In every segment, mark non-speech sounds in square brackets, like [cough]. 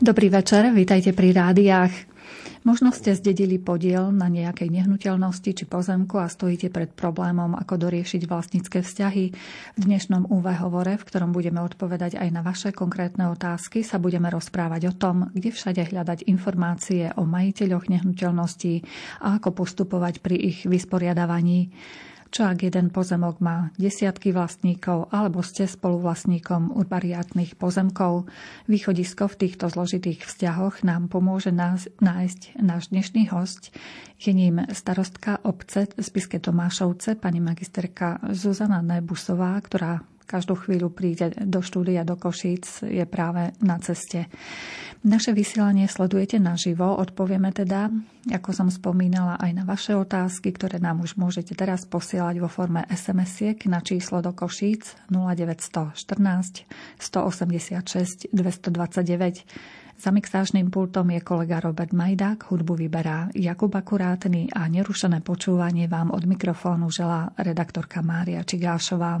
Dobrý večer, vítajte pri rádiách. Možno ste zdedili podiel na nejakej nehnuteľnosti či pozemku a stojíte pred problémom, ako doriešiť vlastnícke vzťahy. V dnešnom UV hovore, v ktorom budeme odpovedať aj na vaše konkrétne otázky, sa budeme rozprávať o tom, kde všade hľadať informácie o majiteľoch nehnuteľností a ako postupovať pri ich vysporiadavaní. Čo ak jeden pozemok má desiatky vlastníkov alebo ste spoluvlastníkom urbariátnych pozemkov? Východisko v týchto zložitých vzťahoch nám pomôže nás, nájsť náš dnešný host. Je ním starostka obce Spiske Tomášovce, pani magisterka Zuzana Nebusová, ktorá každú chvíľu príde do štúdia do Košíc, je práve na ceste. Naše vysielanie sledujete naživo, odpovieme teda, ako som spomínala, aj na vaše otázky, ktoré nám už môžete teraz posielať vo forme SMS-iek na číslo do Košíc 0914 186 229. Za mixážnym pultom je kolega Robert Majdák, hudbu vyberá Jakub Akurátny a nerušené počúvanie vám od mikrofónu želá redaktorka Mária Čigášová.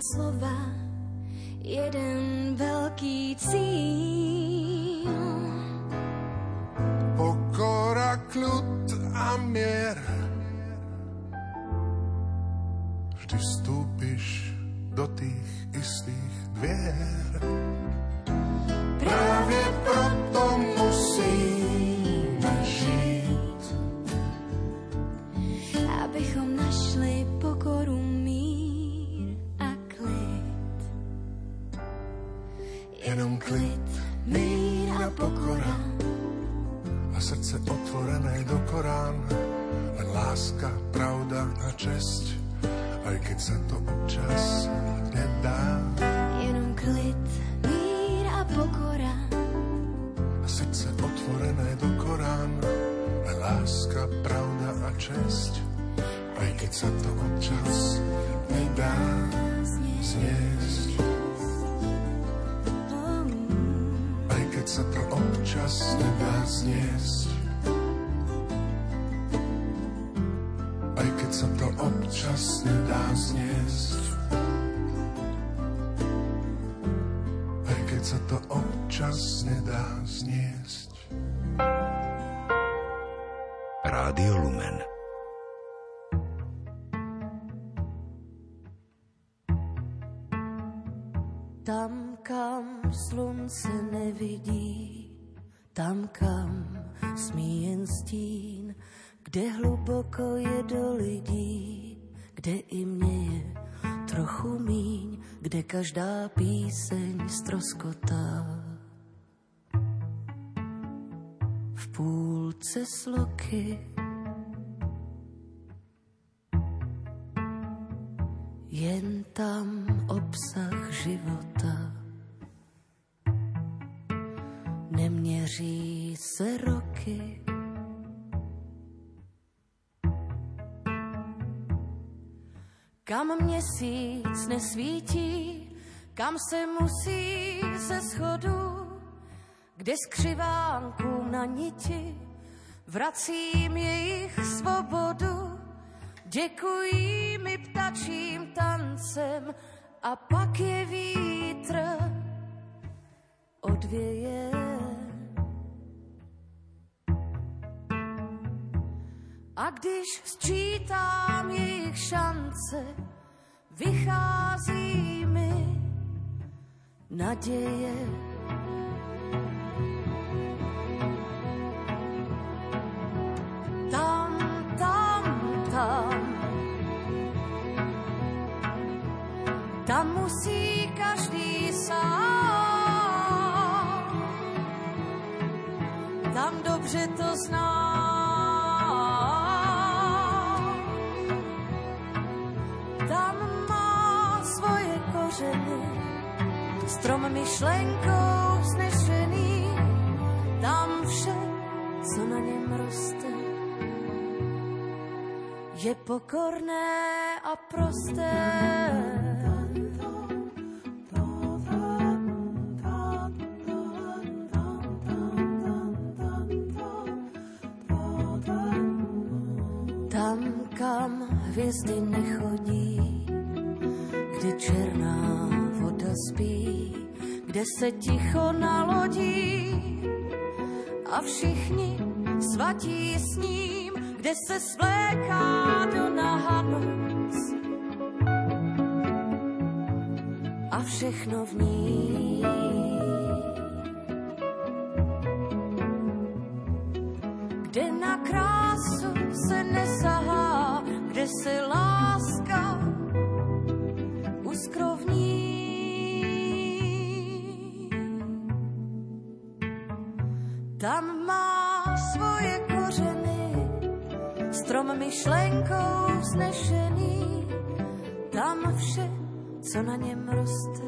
mír láska, pravda a česť, aj keď sa to občas nedá zniesť. Aj keď sa to občas nedá zniesť. Aj keď sa to občas nedá zniesť. Aj keď sa to občas nedá zniesť. Rádio Lumen Tam, kam slunce nevidí, tam, kam smí jen stín, kde hluboko je do lidí, kde i mě je trochu míň, kde každá píseň stroskotá. V půlce sloky jen tam obsah života. Neměří se roky, kam měsíc nesvítí, kam se musí ze schodu, kde skřivánkům na niti vracím jejich svobodu. Děkují mi ptačím tancem a pak je vítr odvěje. A když sčítám jejich šance, vychází mi naděje. Myšlenkou vznešený. Tam vše, co na něm roste, je pokorné a prosté. Tam, kam hvězdy nechodí, kde černá voda spí, kde se ticho nalodí a všichni svatí s ním, kde se svléká do nahanoc a všechno v ní. Myšlenkou vznešený, tam vše, co na něm roste,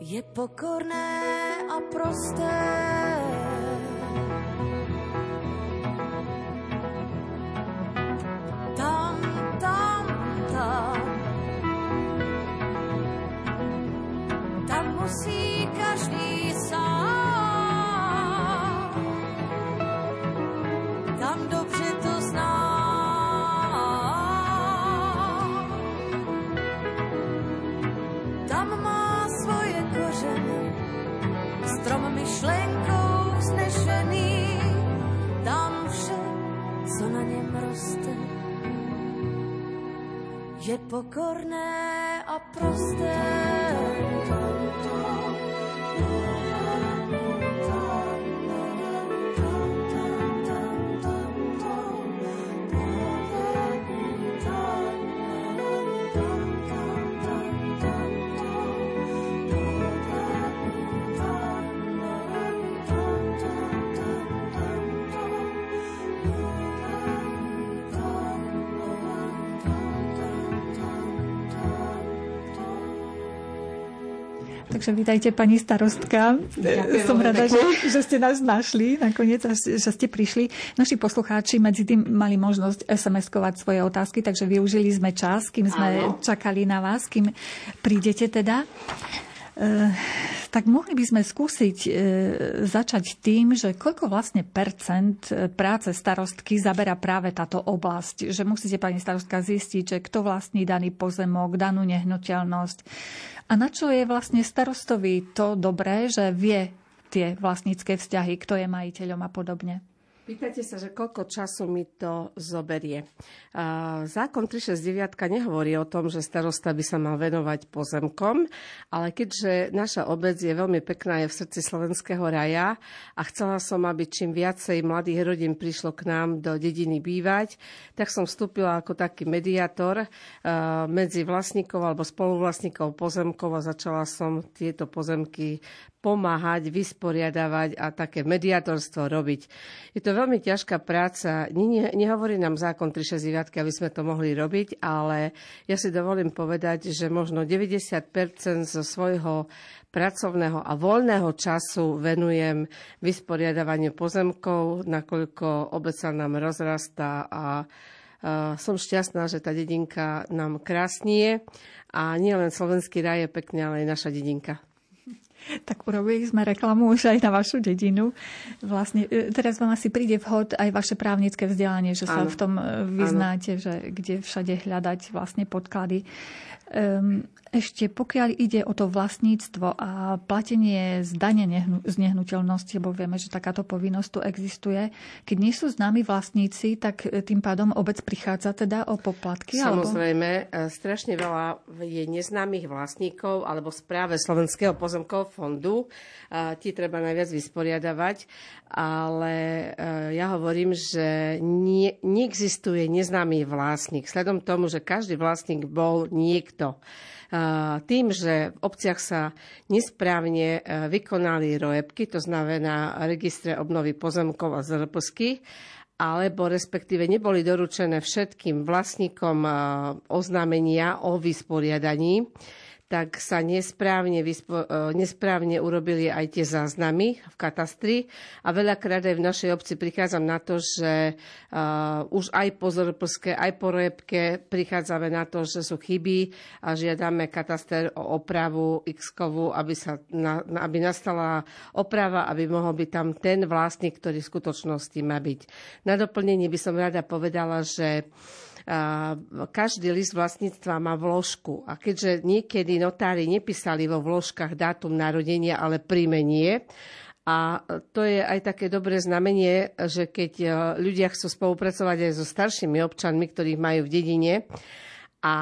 je pokorné a prosté. Pokorné a prosté. Takže vítajte pani starostka. Ďakujem Som rada, že, že ste nás našli nakoniec a že ste prišli. Naši poslucháči medzi tým mali možnosť SMS-kovať svoje otázky, takže využili sme čas, kým sme Áno. čakali na vás, kým prídete teda. Tak mohli by sme skúsiť e, začať tým, že koľko vlastne percent e, práce starostky zabera práve táto oblasť. Že musíte, pani starostka, zistiť, že kto vlastní daný pozemok, danú nehnuteľnosť. A na čo je vlastne starostovi to dobré, že vie tie vlastnícke vzťahy, kto je majiteľom a podobne. Pýtate sa, že koľko času mi to zoberie. Zákon 369 nehovorí o tom, že starosta by sa mal venovať pozemkom, ale keďže naša obec je veľmi pekná, je v srdci slovenského raja a chcela som, aby čím viacej mladých rodín prišlo k nám do dediny bývať, tak som vstúpila ako taký mediátor medzi vlastníkov alebo spoluvlastníkov pozemkov a začala som tieto pozemky pomáhať, vysporiadavať a také mediátorstvo robiť. Je to veľmi ťažká práca. Nehovorí nám zákon 369, aby sme to mohli robiť, ale ja si dovolím povedať, že možno 90% zo svojho pracovného a voľného času venujem vysporiadavaniu pozemkov, nakoľko obec sa nám rozrastá a som šťastná, že tá dedinka nám krásnie a nielen slovenský raj je pekný, ale aj naša dedinka. Tak urobili sme reklamu už aj na vašu dedinu. Vlastne, e, teraz vám asi príde vhod aj vaše právnické vzdelanie, že sa ano. v tom e, vyznáte, ano. že kde všade hľadať vlastne podklady. Um, ešte pokiaľ ide o to vlastníctvo a platenie z dane nehnu, z nehnuteľnosti, lebo vieme, že takáto povinnosť tu existuje, keď nie sú známi vlastníci, tak e, tým pádom obec prichádza teda o poplatky? Samozrejme, alebo... strašne veľa je neznámych vlastníkov alebo správe Slovenského pozemkového fondu. Tie treba najviac vysporiadavať, ale ja hovorím, že nie, neexistuje neznámy vlastník. Sledom tomu, že každý vlastník bol niekto. Tým, že v obciach sa nesprávne e, vykonali rojebky, to znamená registre obnovy pozemkov a zrpsky, alebo respektíve neboli doručené všetkým vlastníkom e, oznámenia o vysporiadaní, tak sa nesprávne, vyspo, e, nesprávne urobili aj tie záznamy v katastri a veľakrát aj v našej obci prichádzam na to, že uh, už aj po zrplske, aj po rojebke prichádzame na to, že sú chyby a žiadame kataster o opravu x aby, sa, na, aby nastala oprava, aby mohol byť tam ten vlastník, ktorý v skutočnosti má byť. Na doplnenie by som rada povedala, že každý list vlastníctva má vložku. A keďže niekedy notári nepísali vo vložkách dátum narodenia, ale príjmenie, a to je aj také dobré znamenie, že keď e, ľudia chcú spolupracovať aj so staršími občanmi, ktorých majú v dedine, a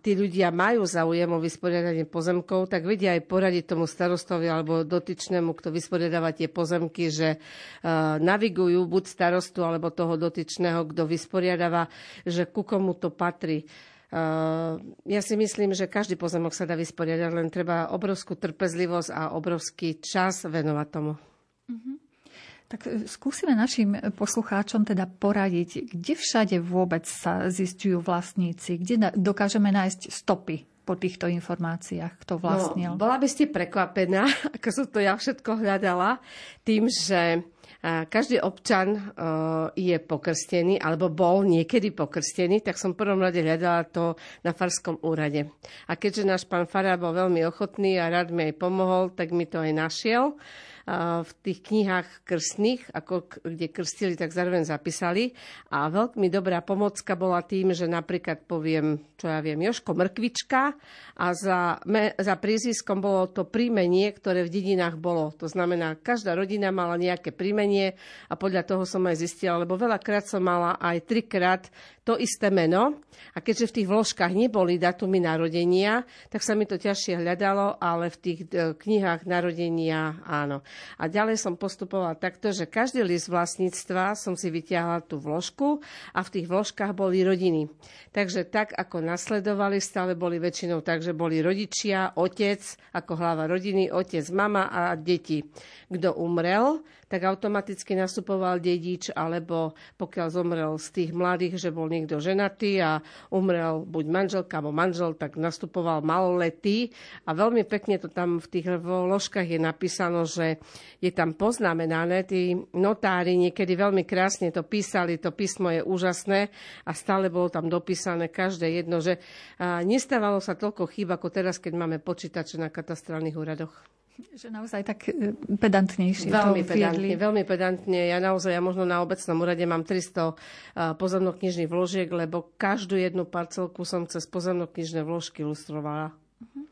tí ľudia majú záujem o vysporiadanie pozemkov, tak vedia aj poradiť tomu starostovi alebo dotyčnému, kto vysporiadáva tie pozemky, že uh, navigujú buď starostu alebo toho dotyčného, kto vysporiadáva, že ku komu to patrí. Uh, ja si myslím, že každý pozemok sa dá vysporiadať, len treba obrovskú trpezlivosť a obrovský čas venovať tomu. Uh-huh. Tak e, skúsime našim poslucháčom teda poradiť, kde všade vôbec sa zistujú vlastníci, kde dokážeme nájsť stopy po týchto informáciách, kto vlastnil. No, bola by ste prekvapená, [laughs] ako som to ja všetko hľadala, tým, že každý občan je pokrstený, alebo bol niekedy pokrstený, tak som prvom rade hľadala to na Farskom úrade. A keďže náš pán Fará bol veľmi ochotný a rád mi aj pomohol, tak mi to aj našiel v tých knihách krstných, ako kde krstili, tak zároveň zapísali. A veľmi dobrá pomocka bola tým, že napríklad poviem, čo ja viem, Joško Mrkvička a za, me, za prízviskom bolo to príjmenie, ktoré v dedinách bolo. To znamená, každá rodina mala nejaké príjmenie a podľa toho som aj zistila, lebo veľakrát som mala aj trikrát to isté meno a keďže v tých vložkách neboli datumy narodenia, tak sa mi to ťažšie hľadalo, ale v tých e, knihách narodenia áno. A ďalej som postupovala takto, že každý list vlastníctva som si vyťahla tú vložku a v tých vložkách boli rodiny. Takže tak, ako nasledovali, stále boli väčšinou tak, že boli rodičia, otec ako hlava rodiny, otec, mama a deti. Kto umrel, tak automaticky nastupoval dedič, alebo pokiaľ zomrel z tých mladých, že bol niekto ženatý a umrel buď manželka alebo manžel, tak nastupoval maloletý. A veľmi pekne to tam v tých ložkách je napísano, že je tam poznamenané, tí notári niekedy veľmi krásne to písali, to písmo je úžasné a stále bolo tam dopísané každé jedno, že nestávalo sa toľko chýb ako teraz, keď máme počítače na katastrálnych úradoch. Že naozaj tak e, pedantnejšie veľmi pedantne, veľmi pedantne. Ja naozaj, ja možno na obecnom úrade mám 300 pozemnoknižných vložiek, lebo každú jednu parcelku som cez pozemnoknižné vložky ilustrovala. Uh-huh.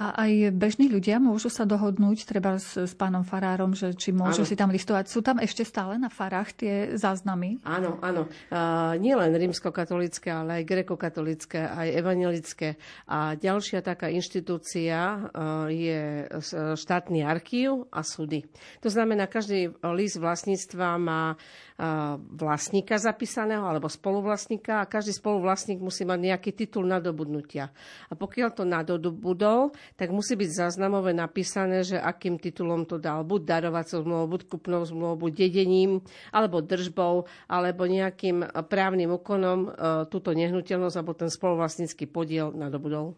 A aj bežní ľudia môžu sa dohodnúť treba s, s pánom farárom, že či môžu áno. si tam listovať. Sú tam ešte stále na farách tie záznamy? Áno, áno. Uh, nielen rímskokatolické, ale aj grekokatolické, aj evangelické. A ďalšia taká inštitúcia uh, je štátny archív a súdy. To znamená, každý list vlastníctva má vlastníka zapísaného alebo spoluvlastníka a každý spoluvlastník musí mať nejaký titul nadobudnutia. A pokiaľ to nadobudol, tak musí byť záznamové napísané, že akým titulom to dal. Buď darovacou zmluvou, buď kupnou zmluvou, buď dedením, alebo držbou, alebo nejakým právnym úkonom e, túto nehnuteľnosť alebo ten spoluvlastnícky podiel nadobudol.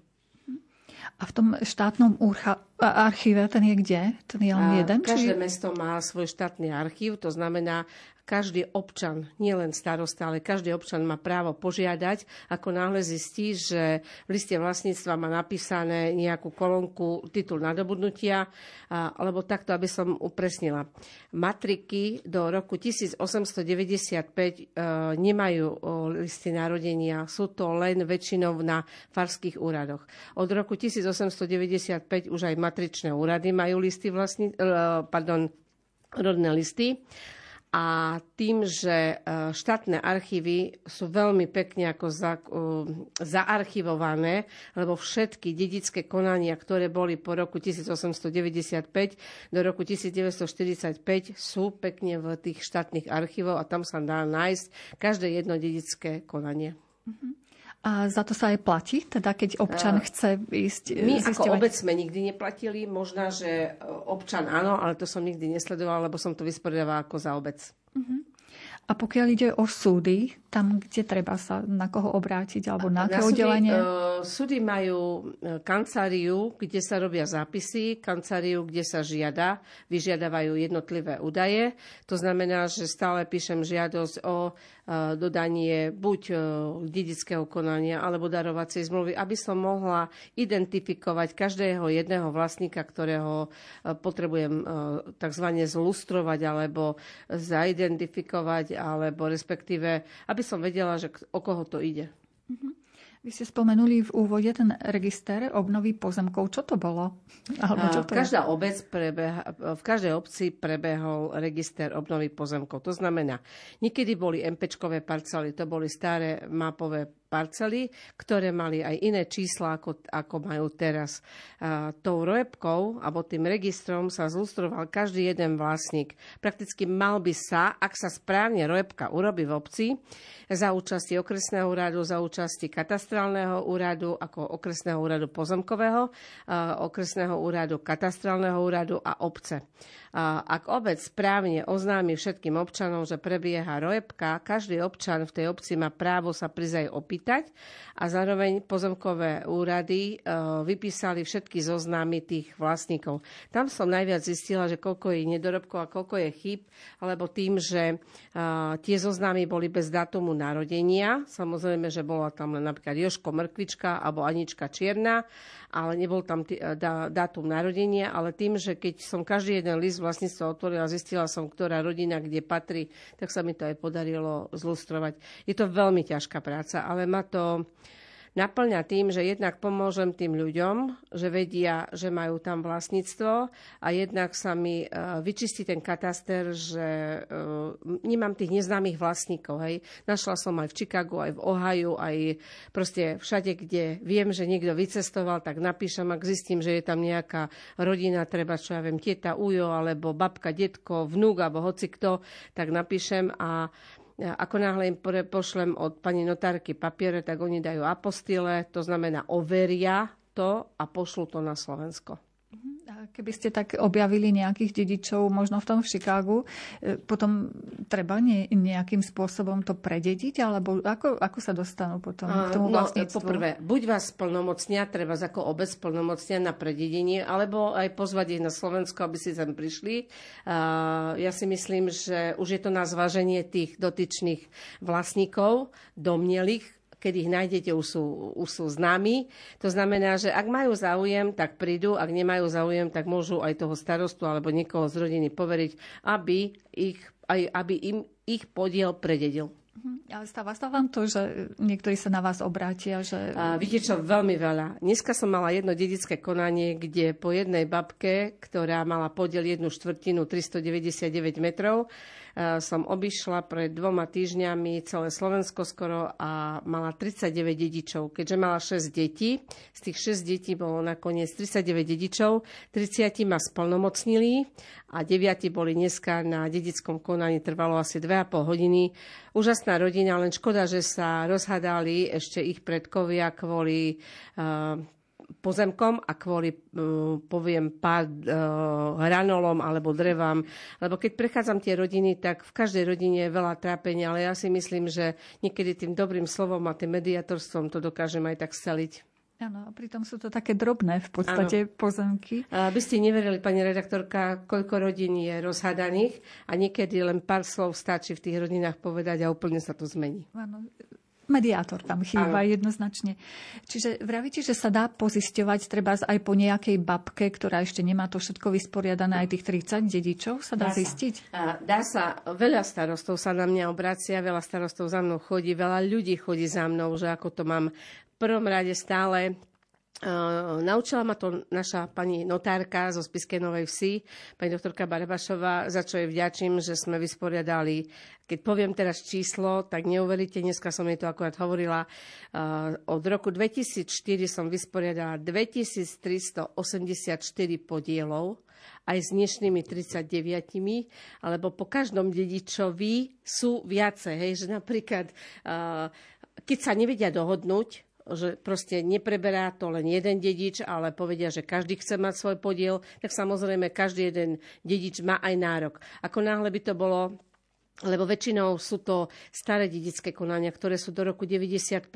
A v tom štátnom úrcha, archíve, ten je kde? Ten je len jeden? Každé či... mesto má svoj štátny archív, to znamená, každý občan, nielen starosta, ale každý občan má právo požiadať, ako náhle zistí, že v liste vlastníctva má napísané nejakú kolónku titul nadobudnutia, alebo takto, aby som upresnila. Matriky do roku 1895 e, nemajú listy narodenia, sú to len väčšinou na farských úradoch. Od roku 1895 už aj matričné úrady majú listy vlastní, e, pardon, rodné listy. A tým, že e, štátne archívy sú veľmi pekne ako za, uh, zaarchivované, lebo všetky dedické konania, ktoré boli po roku 1895 do roku 1945, sú pekne v tých štátnych archívoch a tam sa dá nájsť každé jedno dedické konanie. Uh-huh. A za to sa aj platí? Teda keď občan uh, chce ísť My zisťovať... ako obec sme nikdy neplatili. Možná, že občan áno, ale to som nikdy nesledovala, lebo som to vysporiadávala ako za obec. Uh-huh. A pokiaľ ide o súdy, tam, kde treba sa na koho obrátiť, alebo na aké oddelenie? Uh, súdy majú e, kanceláriu, kde sa robia zápisy, kanceláriu, kde sa žiada, vyžiadavajú jednotlivé údaje. To znamená, že stále píšem žiadosť o uh, dodanie buď dedického konania, alebo darovacej zmluvy, aby som mohla identifikovať každého jedného vlastníka, ktorého potrebujem tzv. zlustrovať alebo zaidentifikovať alebo respektíve, aby som vedela, že o koho to ide. Mm-hmm. Vy ste spomenuli v úvode ten register obnovy pozemkov. Čo to bolo? Alebo čo to Každá obec prebeha, v každej obci prebehol register obnovy pozemkov. To znamená, niekedy boli MPčkové parcely, to boli staré mapové parcely, ktoré mali aj iné čísla, ako, ako majú teraz. A, tou rojebkou, alebo tým registrom sa zlustroval každý jeden vlastník. Prakticky mal by sa, ak sa správne rojebka urobí v obci, za účasti okresného úradu, za účasti katastrálneho úradu, ako okresného úradu pozemkového, okresného úradu, katastrálneho úradu a obce. Ak obec správne oznámi všetkým občanom, že prebieha rojebka, každý občan v tej obci má právo sa prizaj opýtať a zároveň pozemkové úrady e, vypísali všetky zoznámy tých vlastníkov. Tam som najviac zistila, že koľko je nedorobkov a koľko je chyb, alebo tým, že e, tie zoznámy boli bez datumu narodenia. Samozrejme, že bola tam napríklad Joško Mrkvička alebo Anička Čierna, ale nebol tam tý, dá, dátum narodenia, ale tým, že keď som každý jeden list vlastníctva otvorila, zistila som, ktorá rodina kde patrí, tak sa mi to aj podarilo zlustrovať. Je to veľmi ťažká práca, ale má to naplňa tým, že jednak pomôžem tým ľuďom, že vedia, že majú tam vlastníctvo a jednak sa mi e, vyčistí ten kataster, že e, nemám tých neznámych vlastníkov. Hej. Našla som aj v Chicagu, aj v Ohio, aj proste všade, kde viem, že niekto vycestoval, tak napíšem, ak zistím, že je tam nejaká rodina, treba, čo ja viem, tieta, ujo, alebo babka, detko, vnúk, alebo hoci kto, tak napíšem a ako náhle im pošlem od pani notárky papiere, tak oni dajú apostile, to znamená overia to a pošlu to na Slovensko. Keby ste tak objavili nejakých dedičov, možno v tom v Chicagu, e, potom treba ne, nejakým spôsobom to predediť, alebo ako, ako sa dostanú potom k tomu no, Poprvé, buď vás plnomocnia, treba ako obec plnomocnia na prededenie, alebo aj pozvať ich na Slovensko, aby si tam prišli. Ja si myslím, že už je to na zváženie tých dotyčných vlastníkov, domnelých, keď ich nájdete, už sú, už sú známi. To znamená, že ak majú záujem, tak prídu, ak nemajú záujem, tak môžu aj toho starostu alebo niekoho z rodiny poveriť, aby, ich, aj, aby im ich podiel prededil. Mhm. Ale stáva sa vám to, že niektorí sa na vás obrátia? Že... A, viete čo, veľmi veľa. Dneska som mala jedno dedické konanie, kde po jednej babke, ktorá mala podiel jednu štvrtinu 399 metrov, som obišla pred dvoma týždňami celé Slovensko skoro a mala 39 dedičov. Keďže mala 6 detí, z tých 6 detí bolo nakoniec 39 dedičov, 30 ma splnomocnili a 9 boli dneska na dedickom konaní, trvalo asi 2,5 hodiny. Úžasná rodina, len škoda, že sa rozhadali ešte ich predkovia kvôli uh, pozemkom a kvôli, uh, poviem, pár uh, hranolom alebo drevám. Lebo keď prechádzam tie rodiny, tak v každej rodine je veľa trápenia, ale ja si myslím, že niekedy tým dobrým slovom a tým mediatorstvom to dokážem aj tak sceliť. Áno, a pritom sú to také drobné v podstate ano. pozemky. Aby ste neverili, pani redaktorka, koľko rodín je rozhadaných a niekedy len pár slov stačí v tých rodinách povedať a úplne sa to zmení. Áno, mediátor tam chýba Áno. jednoznačne. Čiže vravíte, že sa dá pozisťovať treba aj po nejakej babke, ktorá ešte nemá to všetko vysporiadané, aj tých 30 dedičov sa dá, dá zistiť? Sa. Dá sa. Veľa starostov sa na mňa obracia, veľa starostov za mnou chodí, veľa ľudí chodí za mnou, že ako to mám v prvom rade stále naučila ma to naša pani notárka zo Spiskej Novej Vsi, pani doktorka Barbašová, za čo jej vďačím, že sme vysporiadali, keď poviem teraz číslo, tak neuveríte, dneska som jej to akorát hovorila, od roku 2004 som vysporiadala 2384 podielov, aj s dnešnými 39, alebo po každom dedičovi sú viacej. Hej, že napríklad, keď sa nevedia dohodnúť, že proste nepreberá to len jeden dedič, ale povedia, že každý chce mať svoj podiel, tak samozrejme každý jeden dedič má aj nárok. Ako náhle by to bolo lebo väčšinou sú to staré dedické konania, ktoré sú do roku 95.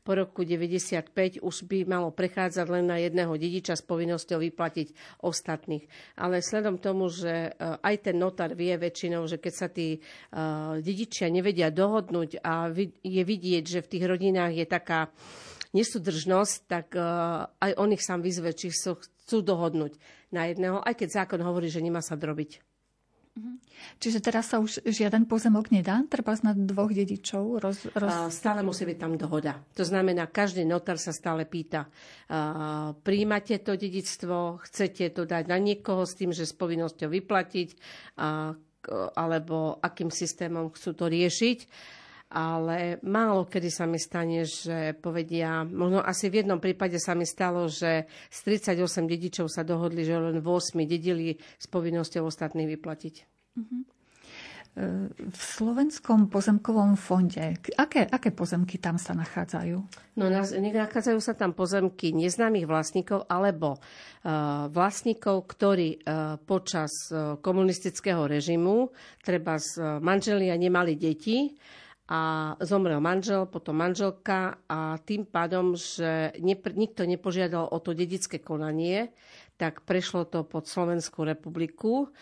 Po roku 95 už by malo prechádzať len na jedného dediča s povinnosťou vyplatiť ostatných. Ale sledom tomu, že e, aj ten notár vie väčšinou, že keď sa tí uh, dedičia nevedia dohodnúť a je vidieť, že v tých rodinách je taká nesúdržnosť, tak uh, aj on ich sám vyzve, či chcú dohodnúť na jedného, aj keď zákon hovorí, že nemá sa drobiť. Mhm. Čiže teraz sa už žiaden pozemok nedá? Treba na dvoch dedičov? Roz, roz... Stále musí byť tam dohoda. To znamená, každý notár sa stále pýta, príjmate to dedictvo, chcete to dať na niekoho s tým, že s povinnosťou vyplatiť, alebo akým systémom chcú to riešiť ale málo kedy sa mi stane, že povedia, možno asi v jednom prípade sa mi stalo, že z 38 dedičov sa dohodli, že len 8 dedili s povinnosťou ostatných vyplatiť. Uh-huh. V slovenskom pozemkovom fonde, aké, aké pozemky tam sa nachádzajú? No, nachádzajú sa tam pozemky neznámych vlastníkov alebo uh, vlastníkov, ktorí uh, počas uh, komunistického režimu, treba z manželia nemali deti, a zomrel manžel, potom manželka a tým pádom, že nikto nepožiadal o to dedické konanie, tak prešlo to pod Slovenskú republiku.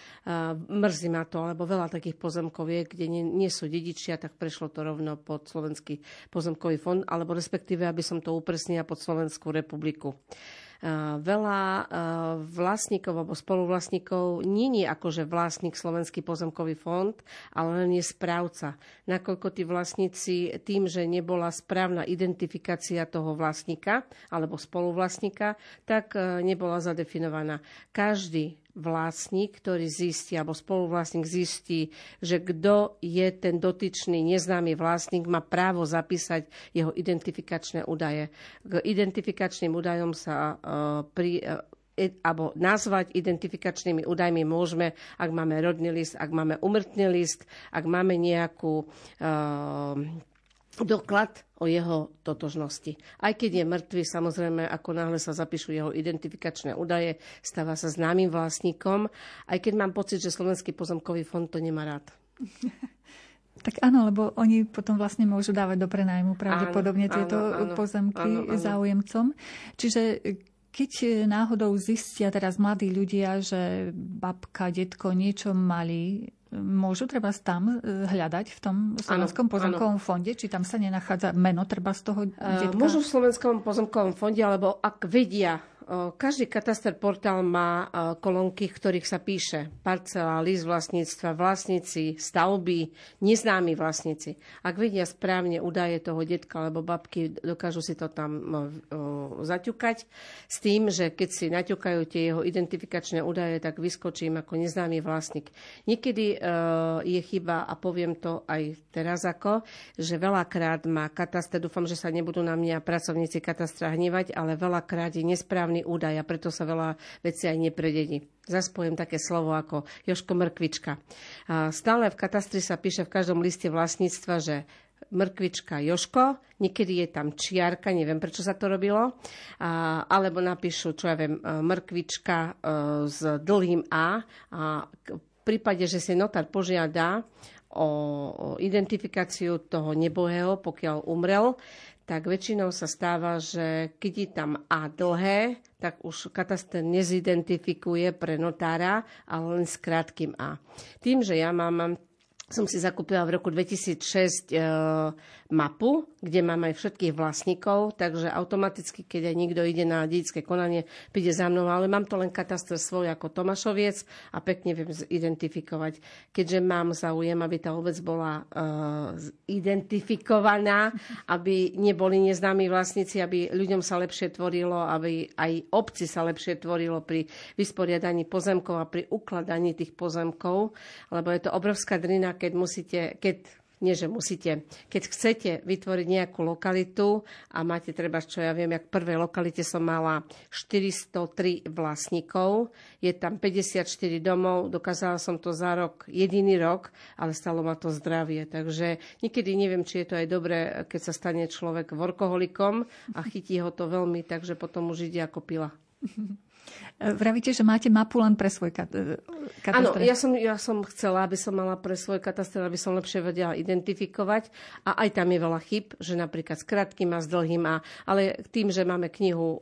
Mrzí ma to, lebo veľa takých pozemkov je, kde nie, nie sú dedičia, tak prešlo to rovno pod Slovenský pozemkový fond, alebo respektíve, aby som to upresnila, pod Slovenskú republiku veľa vlastníkov alebo spoluvlastníkov je akože vlastník Slovenský pozemkový fond, ale len je správca. Nakoľko tí vlastníci tým, že nebola správna identifikácia toho vlastníka alebo spoluvlastníka, tak e, nebola zadefinovaná. Každý vlastník, ktorý zistí, alebo spoluvlastník zistí, že kto je ten dotyčný neznámy vlastník, má právo zapísať jeho identifikačné údaje. K identifikačným údajom sa uh, pri, uh, alebo nazvať identifikačnými údajmi môžeme, ak máme rodný list, ak máme umrtný list, ak máme nejakú uh, doklad o jeho totožnosti. Aj keď je mŕtvy, samozrejme, ako náhle sa zapíšu jeho identifikačné údaje, stáva sa známym vlastníkom, aj keď mám pocit, že Slovenský pozemkový fond to nemá rád. [laughs] Tak áno, lebo oni potom vlastne môžu dávať do prenajmu pravdepodobne áno, tieto áno, pozemky áno, áno. záujemcom. Čiže keď náhodou zistia teraz mladí ľudia, že babka, detko niečo mali, môžu treba tam e, hľadať v tom Slovenskom pozemkovom ano. fonde? Či tam sa nenachádza meno treba z toho detka? Môžu v Slovenskom pozemkovom fonde, alebo ak vedia každý kataster portál má kolónky, v ktorých sa píše parcela, list vlastníctva, vlastníci, stavby, neznámi vlastníci. Ak vedia správne údaje toho detka alebo babky, dokážu si to tam zaťukať s tým, že keď si naťukajú tie jeho identifikačné údaje, tak vyskočím ako neznámy vlastník. Niekedy je chyba, a poviem to aj teraz ako, že veľakrát má kataster, dúfam, že sa nebudú na mňa pracovníci katastra hnevať, ale veľakrát je nesprávny správny údaj a preto sa veľa vecí aj neprededí. Zaspojem také slovo ako Joško Mrkvička. Stále v katastri sa píše v každom liste vlastníctva, že mrkvička Joško, niekedy je tam čiarka, neviem prečo sa to robilo, a, alebo napíšu, čo ja viem, mrkvička e, s dlhým A a v prípade, že si notár požiada o, o identifikáciu toho nebohého, pokiaľ umrel, tak väčšinou sa stáva, že keď je tam A dlhé, tak už kataster nezidentifikuje pre notára, ale len s krátkým A. Tým, že ja mám som si zakúpila v roku 2006 e, mapu, kde mám aj všetkých vlastníkov, takže automaticky, keď aj niekto ide na dedické konanie, príde za mnou, ale mám to len kataster svoj ako Tomášoviec a pekne viem identifikovať. Keďže mám záujem, aby tá obec bola e, identifikovaná, aby neboli neznámi vlastníci, aby ľuďom sa lepšie tvorilo, aby aj obci sa lepšie tvorilo pri vysporiadaní pozemkov a pri ukladaní tých pozemkov, lebo je to obrovská drina, keď musíte, keď nie, že musíte. Keď chcete vytvoriť nejakú lokalitu a máte treba, čo ja viem, jak v prvej lokalite som mala 403 vlastníkov, je tam 54 domov, dokázala som to za rok, jediný rok, ale stalo ma to zdravie. Takže niekedy neviem, či je to aj dobré, keď sa stane človek workoholikom a chytí ho to veľmi, takže potom už ide ako pila. [laughs] Vravíte, že máte mapu len pre svoj kataster. Áno, ja som, ja som chcela, aby som mala pre svoj kataster, aby som lepšie vedela identifikovať. A aj tam je veľa chyb, že napríklad s krátkým a s dlhým a, ale tým, že máme knihu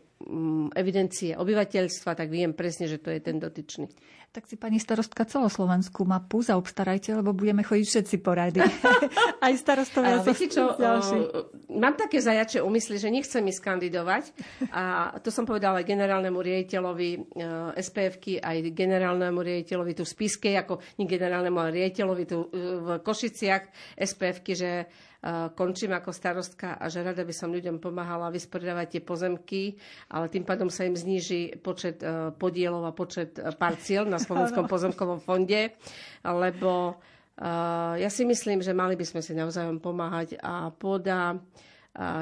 evidencie obyvateľstva, tak viem presne, že to je ten dotyčný. Tak si pani starostka celoslovenskú mapu zaobstarajte, lebo budeme chodiť všetci po rady. [laughs] Aj starostovia. viete čo, [laughs] o, mám také zajače úmysly, že nechcem ísť kandidovať. A to som povedala aj generálnemu riaditeľovi e, SPF-ky, aj generálnemu riaditeľovi tu v Spiske, ako nie generálnemu, ale riaditeľovi tu e, v Košiciach SPF-ky, že končím ako starostka a že rada by som ľuďom pomáhala vysporiadavať tie pozemky, ale tým pádom sa im zníži počet e, podielov a počet e, parciel na Slovenskom pozemkovom fonde, lebo ja si myslím, že mali by sme si navzájom pomáhať a pôda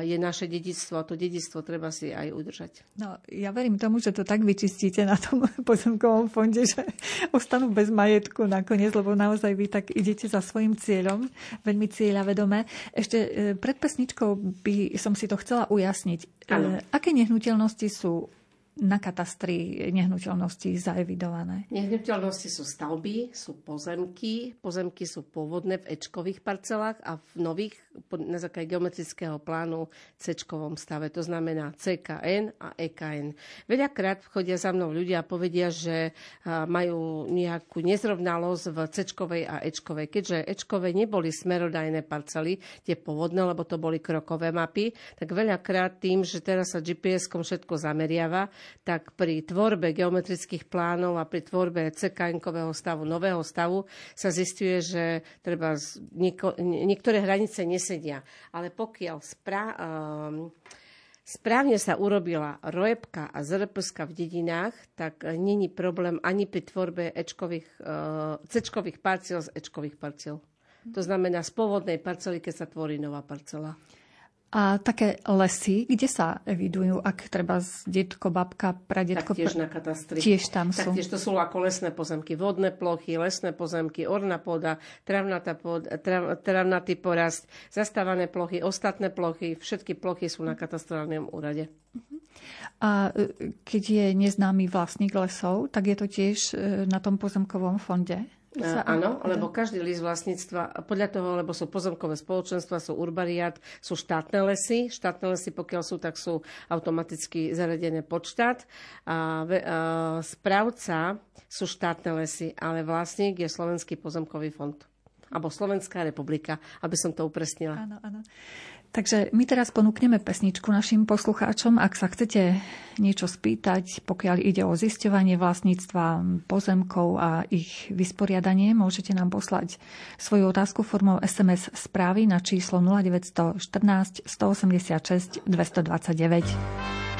je naše dedictvo a to dedictvo treba si aj udržať. No, ja verím tomu, že to tak vyčistíte na tom [laughs] pozemkovom fonde, že [laughs] ostanú bez majetku nakoniec, lebo naozaj vy tak idete za svojim cieľom, veľmi cieľavedomé. Ešte e, pred pesničkou by som si to chcela ujasniť. Ano. E, aké nehnuteľnosti sú na katastri nehnuteľnosti zaevidované? Nehnuteľnosti sú stavby, sú pozemky. Pozemky sú pôvodné v Ečkových parcelách a v nových na základe geometrického plánu c stave. To znamená CKN a EKN. Veľakrát chodia za mnou ľudia a povedia, že majú nejakú nezrovnalosť v c a Ečkovej. Keďže Ečkové neboli smerodajné parcely, tie pôvodné, lebo to boli krokové mapy, tak veľakrát tým, že teraz sa GPS-kom všetko zameriava, tak pri tvorbe geometrických plánov a pri tvorbe CKN-kového stavu, nového stavu sa zistuje, že treba nieko, niektoré hranice nesedia. Ale pokiaľ spra- um, správne sa urobila rojebka a zrpska v dedinách, tak není problém ani pri tvorbe ečkových, uh, cečkových parciel z ečkových parciel. To znamená z pôvodnej parcely, keď sa tvorí nová parcela. A také lesy, kde sa evidujú, ak treba z detko, babka, pradetko... Taktiež na katastri. Tiež tam sú. Taktiež to sú ako lesné pozemky, vodné plochy, lesné pozemky, orná pôda, travnatá pod, trav, travnatý porast, zastávané plochy, ostatné plochy, všetky plochy sú na katastrálnom úrade. A e, keď je neznámy vlastník lesov, tak je to tiež e, na tom pozemkovom fonde? Sa, áno, lebo každý list vlastníctva, podľa toho, lebo sú pozemkové spoločenstva, sú urbariát, sú štátne lesy. Štátne lesy, pokiaľ sú, tak sú automaticky zaradené pod štát. A, a správca sú štátne lesy, ale vlastník je Slovenský pozemkový fond. Alebo Slovenská republika, aby som to upresnila. Áno, áno. Takže my teraz ponúkneme pesničku našim poslucháčom. Ak sa chcete niečo spýtať, pokiaľ ide o zisťovanie vlastníctva pozemkov a ich vysporiadanie, môžete nám poslať svoju otázku formou SMS správy na číslo 0914 186 229.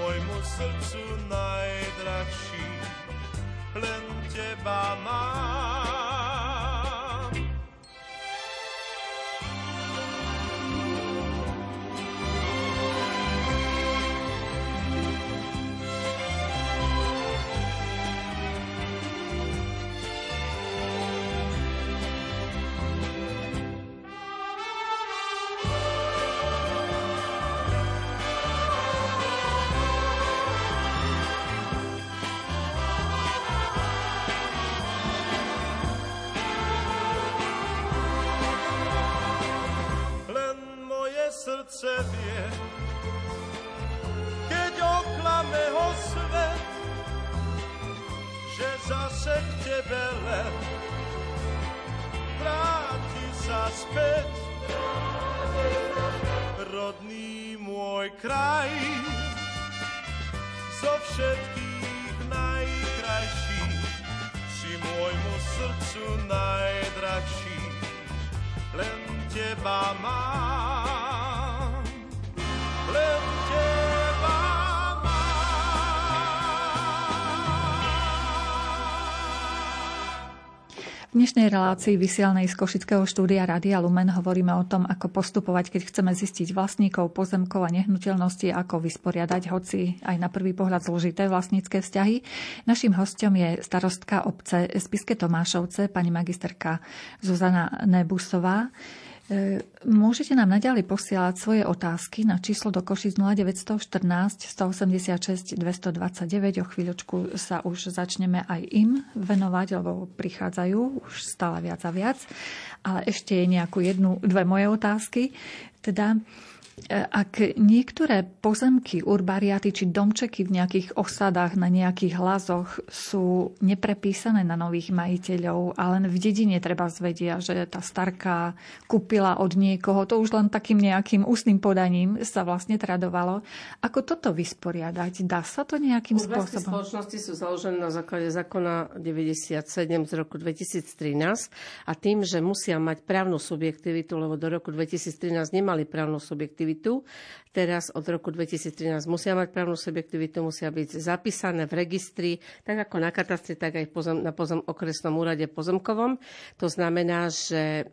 môjmu srdcu najdrahší, len teba mám. Všetkých najkrajší, si môjmu srdcu najdrahší, len teba mám. Dnešnej relácii vysielnej z Košického štúdia Radia Lumen hovoríme o tom, ako postupovať, keď chceme zistiť vlastníkov pozemkov a nehnuteľnosti, ako vysporiadať, hoci aj na prvý pohľad zložité vlastnícke vzťahy. Naším hostom je starostka obce Spiske Tomášovce, pani magisterka Zuzana Nebusová. E, môžete nám naďalej posielať svoje otázky na číslo do Košic 0914 186 229. O chvíľočku sa už začneme aj im venovať, lebo prichádzajú už stále viac a viac. Ale ešte je nejakú jednu, dve moje otázky. Teda ak niektoré pozemky, urbariaty či domčeky v nejakých osadách na nejakých hlazoch sú neprepísané na nových majiteľov a len v dedine treba zvedia, že tá starka kúpila od niekoho, to už len takým nejakým ústnym podaním sa vlastne tradovalo. Ako toto vysporiadať? Dá sa to nejakým Urbárske spôsobom? spoločnosti sú založené na základe zákona 97 z roku 2013 a tým, že musia mať právnu subjektivitu, lebo do roku 2013 nemali právnu subjektivitu, subjektivitu. Teraz od roku 2013 musia mať právnu subjektivitu, musia byť zapísané v registri, tak ako na katastri, tak aj pozem, na pozem, okresnom úrade pozemkovom. To znamená, že e,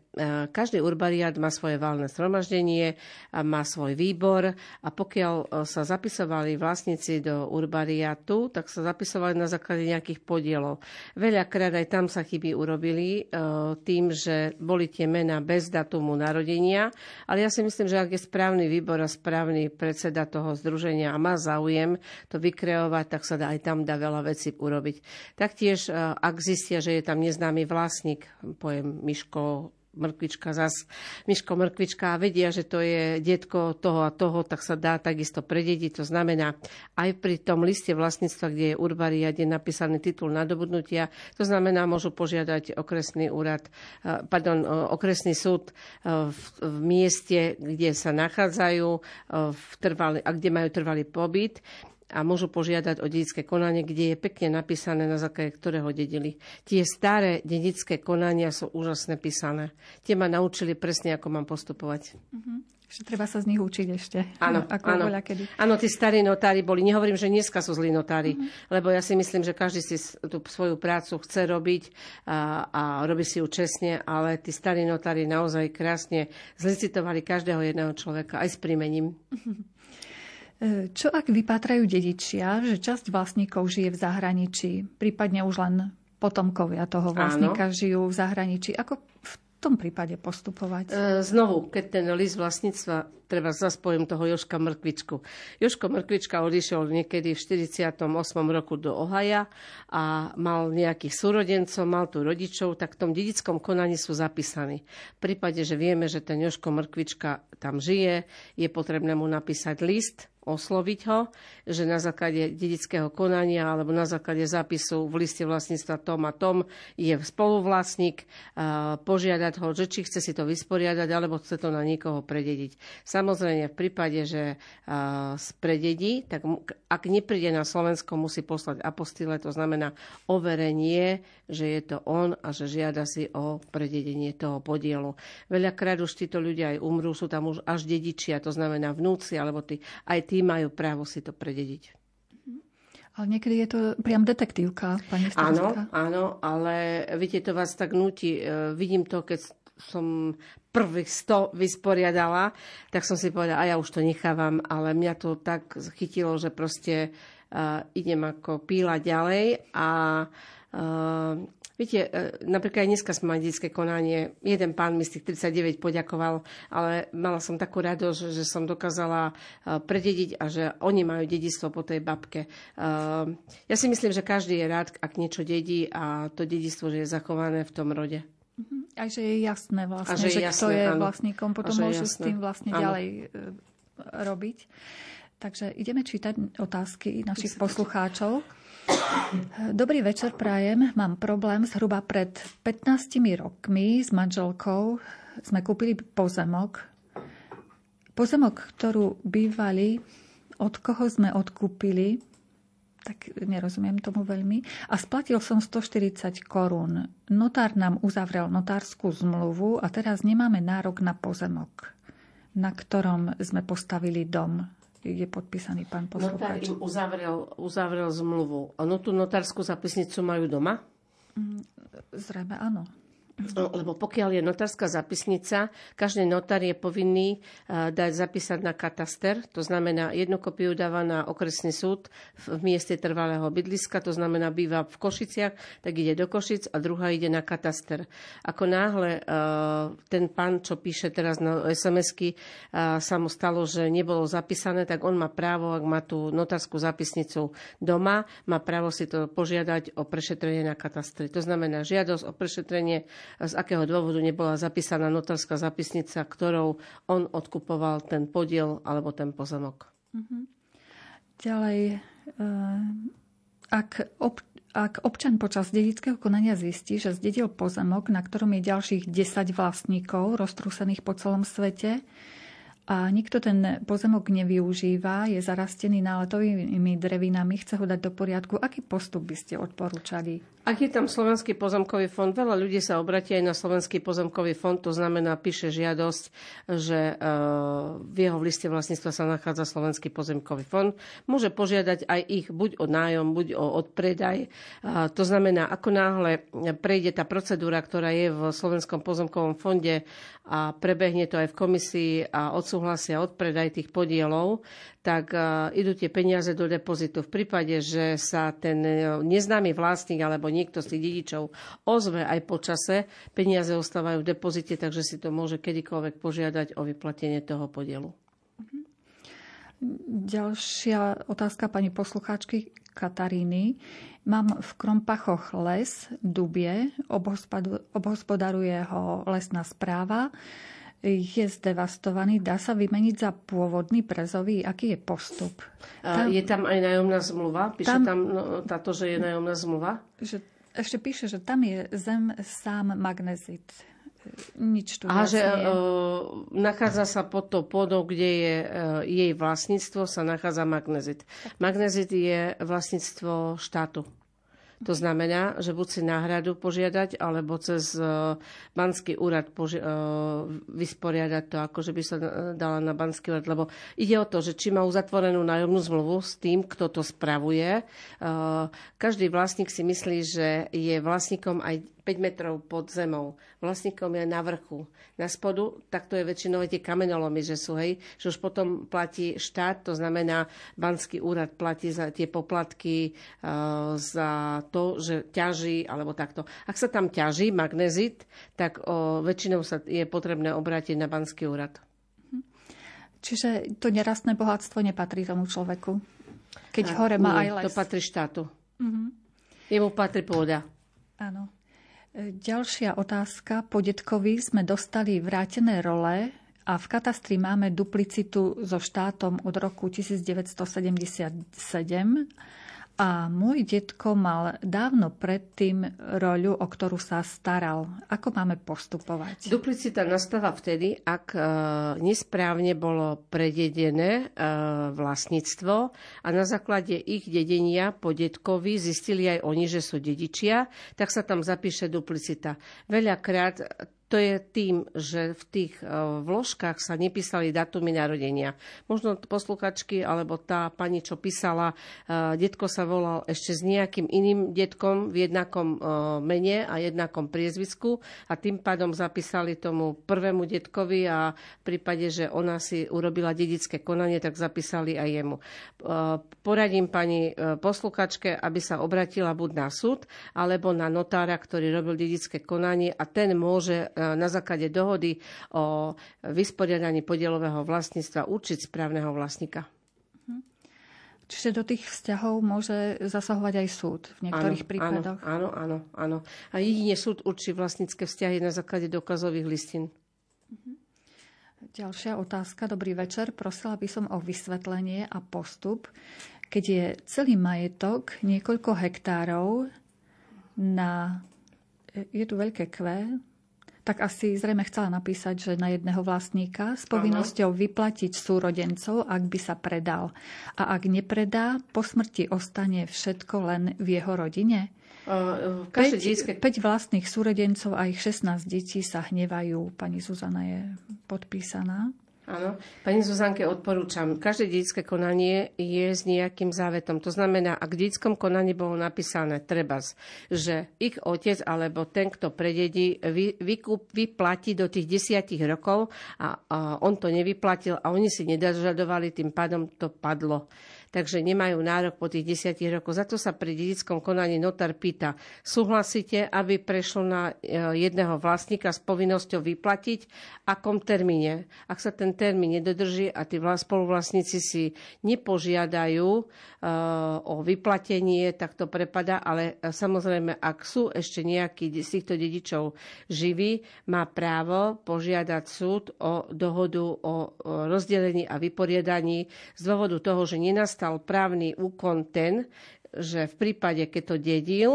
každý urbariát má svoje valné zhromaždenie, má svoj výbor a pokiaľ e, sa zapisovali vlastníci do urbariatu, tak sa zapisovali na základe nejakých podielov. Veľakrát aj tam sa chyby urobili e, tým, že boli tie mená bez datumu narodenia, ale ja si myslím, že ak je správny výbor a správny predseda toho združenia a má záujem to vykreovať, tak sa dá aj tam dá veľa vecí urobiť. Taktiež, e, ak zistia, že je tam neznámy vlastník, pojem Miško mrkvička zas, Miško mrkvička a vedia, že to je detko toho a toho, tak sa dá takisto predediť. To znamená, aj pri tom liste vlastníctva, kde je urbariad, je napísaný titul nadobudnutia, to znamená, môžu požiadať okresný úrad, eh, pardon, okresný súd eh, v, v mieste, kde sa nachádzajú eh, v trvalý, a kde majú trvalý pobyt a môžu požiadať o dedické konanie, kde je pekne napísané, na základe ktorého dedili. Tie staré dedické konania sú úžasne písané. Tie ma naučili presne, ako mám postupovať. Uh-huh. Že treba sa z nich učiť ešte. Áno, [laughs] ako áno. kedy. áno, tí starí notári boli. Nehovorím, že dneska sú zlí notári, uh-huh. lebo ja si myslím, že každý si tú svoju prácu chce robiť a, a robí si ju čestne, ale tí starí notári naozaj krásne zlicitovali každého jedného človeka aj s prímením. Uh-huh. [laughs] E, čo ak vypatrajú dedičia, že časť vlastníkov žije v zahraničí, prípadne už len potomkovia toho vlastníka Áno. žijú v zahraničí? Ako v tom prípade postupovať? E, znovu, keď ten list vlastníctva, treba zaspojím toho Joška Mrkvičku. Joško Mrkvička odišiel niekedy v 48. roku do Ohaja a mal nejakých súrodencov, mal tu rodičov, tak v tom dedickom konaní sú zapísaní. V prípade, že vieme, že ten Joško Mrkvička tam žije, je potrebné mu napísať list, osloviť ho, že na základe dedického konania alebo na základe zápisu v liste vlastníctva tom a tom je spoluvlastník, požiadať ho, že či chce si to vysporiadať alebo chce to na niekoho predediť. Samozrejme, v prípade, že sprededí, tak ak nepríde na Slovensko, musí poslať apostile, to znamená overenie, že je to on a že žiada si o prededenie toho podielu. Veľakrát už títo ľudia aj umrú, sú tam už až dedičia, to znamená vnúci alebo tí, aj tí tí majú právo si to predediť. Ale niekedy je to priam detektívka, pani Áno, áno, ale viete, to vás tak nutí. E, vidím to, keď som prvých 100 vysporiadala, tak som si povedala, a ja už to nechávam, ale mňa to tak chytilo, že proste uh, idem ako píla ďalej a uh, Viete, e, napríklad aj dneska sme mali detské konanie. Jeden pán mi z tých 39 poďakoval, ale mala som takú radosť, že som dokázala e, predediť a že oni majú dedistvo po tej babke. E, ja si myslím, že každý je rád, ak niečo dedí a to dedistvo, že je zachované v tom rode. Mhm. A že je jasné vlastne, že, že jasné, kto je áno. vlastníkom, potom môžu s tým vlastne áno. ďalej robiť. Takže ideme čítať otázky našich poslucháčov. Dobrý večer, prajem. Mám problém. Zhruba pred 15 rokmi s manželkou sme kúpili pozemok. Pozemok, ktorú bývali, od koho sme odkúpili, tak nerozumiem tomu veľmi. A splatil som 140 korún. Notár nám uzavrel notárskú zmluvu a teraz nemáme nárok na pozemok, na ktorom sme postavili dom je podpísaný pán poslucháč. Notár im uzavrel, uzavrel zmluvu. Ono tú notárskú zapisnicu majú doma? Mm, zrejme áno. Lebo pokiaľ je notárska zapisnica, každý notár je povinný uh, dať zapísať na kataster, to znamená jednu kopiu dáva na okresný súd v, mieste trvalého bydliska, to znamená býva v Košiciach, tak ide do Košic a druhá ide na kataster. Ako náhle uh, ten pán, čo píše teraz na SMS-ky, uh, sa mu stalo, že nebolo zapísané, tak on má právo, ak má tú notárskú zapisnicu doma, má právo si to požiadať o prešetrenie na katastri. To znamená žiadosť o prešetrenie z akého dôvodu nebola zapísaná notárska zapisnica, ktorou on odkupoval ten podiel alebo ten pozemok. Mm-hmm. Ďalej, eh, ak, ob, ak občan počas dedického konania zistí, že zdedil pozemok, na ktorom je ďalších 10 vlastníkov roztrúsených po celom svete, a nikto ten pozemok nevyužíva, je zarastený náletovými drevinami, chce ho dať do poriadku. Aký postup by ste odporúčali? Ak je tam Slovenský pozemkový fond, veľa ľudí sa obratí aj na Slovenský pozemkový fond, to znamená, píše žiadosť, že e, v jeho liste vlastníctva sa nachádza Slovenský pozemkový fond. Môže požiadať aj ich buď o nájom, buď o odpredaj. To znamená, ako náhle prejde tá procedúra, ktorá je v Slovenskom pozemkovom fonde a prebehne to aj v komisii a odsúhlasia odpredaj tých podielov, tak idú tie peniaze do depozitu. V prípade, že sa ten e, neznámy vlastník alebo niekto z tých dedičov ozve aj po čase, peniaze ostávajú v depozite, takže si to môže kedykoľvek požiadať o vyplatenie toho podielu. Ďalšia otázka pani poslucháčky Kataríny. Mám v Krompachoch les, dubie, obhospodaruje ho lesná správa je zdevastovaný, dá sa vymeniť za pôvodný prezový? Aký je postup? Tam, je tam aj nájomná zmluva? Píše tam, tam no, táto, že je nájomná zmluva? Že, ešte píše, že tam je zem sám magnezit. Nič tu A že uh, nachádza sa pod to pôdou, kde je uh, jej vlastníctvo, sa nachádza magnezit. Magnezit je vlastníctvo štátu. To znamená, že buď si náhradu požiadať, alebo cez e, banský úrad poži- e, vysporiadať to, ako že by sa dala na banský úrad. Lebo ide o to, že či má uzatvorenú nájomnú zmluvu s tým, kto to spravuje. E, každý vlastník si myslí, že je vlastníkom aj 5 metrov pod zemou. Vlastníkom je na vrchu. Na spodu, tak to je väčšinou tie kamenolomy, že sú, hej, že už potom platí štát, to znamená, banský úrad platí za tie poplatky, uh, za to, že ťaží, alebo takto. Ak sa tam ťaží magnezit, tak uh, väčšinou sa je potrebné obrátiť na banský úrad. Čiže to nerastné bohatstvo nepatrí tomu človeku? Keď hore má Nie, aj les. to patrí štátu. Uh-huh. Jemu patrí pôda. Áno. Ďalšia otázka. Po detkovi sme dostali vrátené role a v katastri máme duplicitu so štátom od roku 1977 a môj detko mal dávno predtým roľu, o ktorú sa staral. Ako máme postupovať? Duplicita nastáva vtedy, ak e, nesprávne bolo prededené e, vlastníctvo a na základe ich dedenia po detkovi zistili aj oni, že sú dedičia, tak sa tam zapíše duplicita. Veľakrát to je tým, že v tých e, vložkách sa nepísali datumy narodenia. Možno posluchačky alebo tá pani, čo písala, e, detko sa volal ešte s nejakým iným detkom v jednakom e, mene a jednakom priezvisku a tým pádom zapísali tomu prvému detkovi a v prípade, že ona si urobila dedické konanie, tak zapísali aj jemu. Poradím pani posluchačke, aby sa obratila buď na súd, alebo na notára, ktorý robil dedické konanie a ten môže na základe dohody o vysporiadaní podielového vlastníctva určiť správneho vlastníka. Mhm. Čiže do tých vzťahov môže zasahovať aj súd v niektorých áno, prípadoch? Áno, áno, áno. A jedine súd určí vlastnícke vzťahy na základe dokazových listín. Mhm. Ďalšia otázka. Dobrý večer. Prosila by som o vysvetlenie a postup, keď je celý majetok niekoľko hektárov na... Je tu veľké kve, tak asi zrejme chcela napísať, že na jedného vlastníka s povinnosťou Aha. vyplatiť súrodencov, ak by sa predal. A ak nepredá, po smrti ostane všetko len v jeho rodine? Uh, 5, díske... 5 vlastných súrodencov a ich 16 detí sa hnevajú. Pani Zuzana je podpísaná. Áno. Pani Zuzanke odporúčam, každé dedické konanie je s nejakým závetom. To znamená, ak v dedickom konaní bolo napísané treba, že ich otec alebo ten, kto prededí, vy, vykup, vyplatí do tých desiatich rokov a, a on to nevyplatil a oni si nedažadovali, tým pádom to padlo takže nemajú nárok po tých desiatich rokoch. Za to sa pri dedickom konaní notár pýta, súhlasíte, aby prešlo na e, jedného vlastníka s povinnosťou vyplatiť, akom termíne. Ak sa ten termín nedodrží a tí spoluvlastníci si nepožiadajú e, o vyplatenie, tak to prepada, ale e, samozrejme, ak sú ešte nejakí z týchto dedičov živí, má právo požiadať súd o dohodu o rozdelení a vyporiadaní z dôvodu toho, že nenastal nastal právny úkon ten, že v prípade, keď to dedil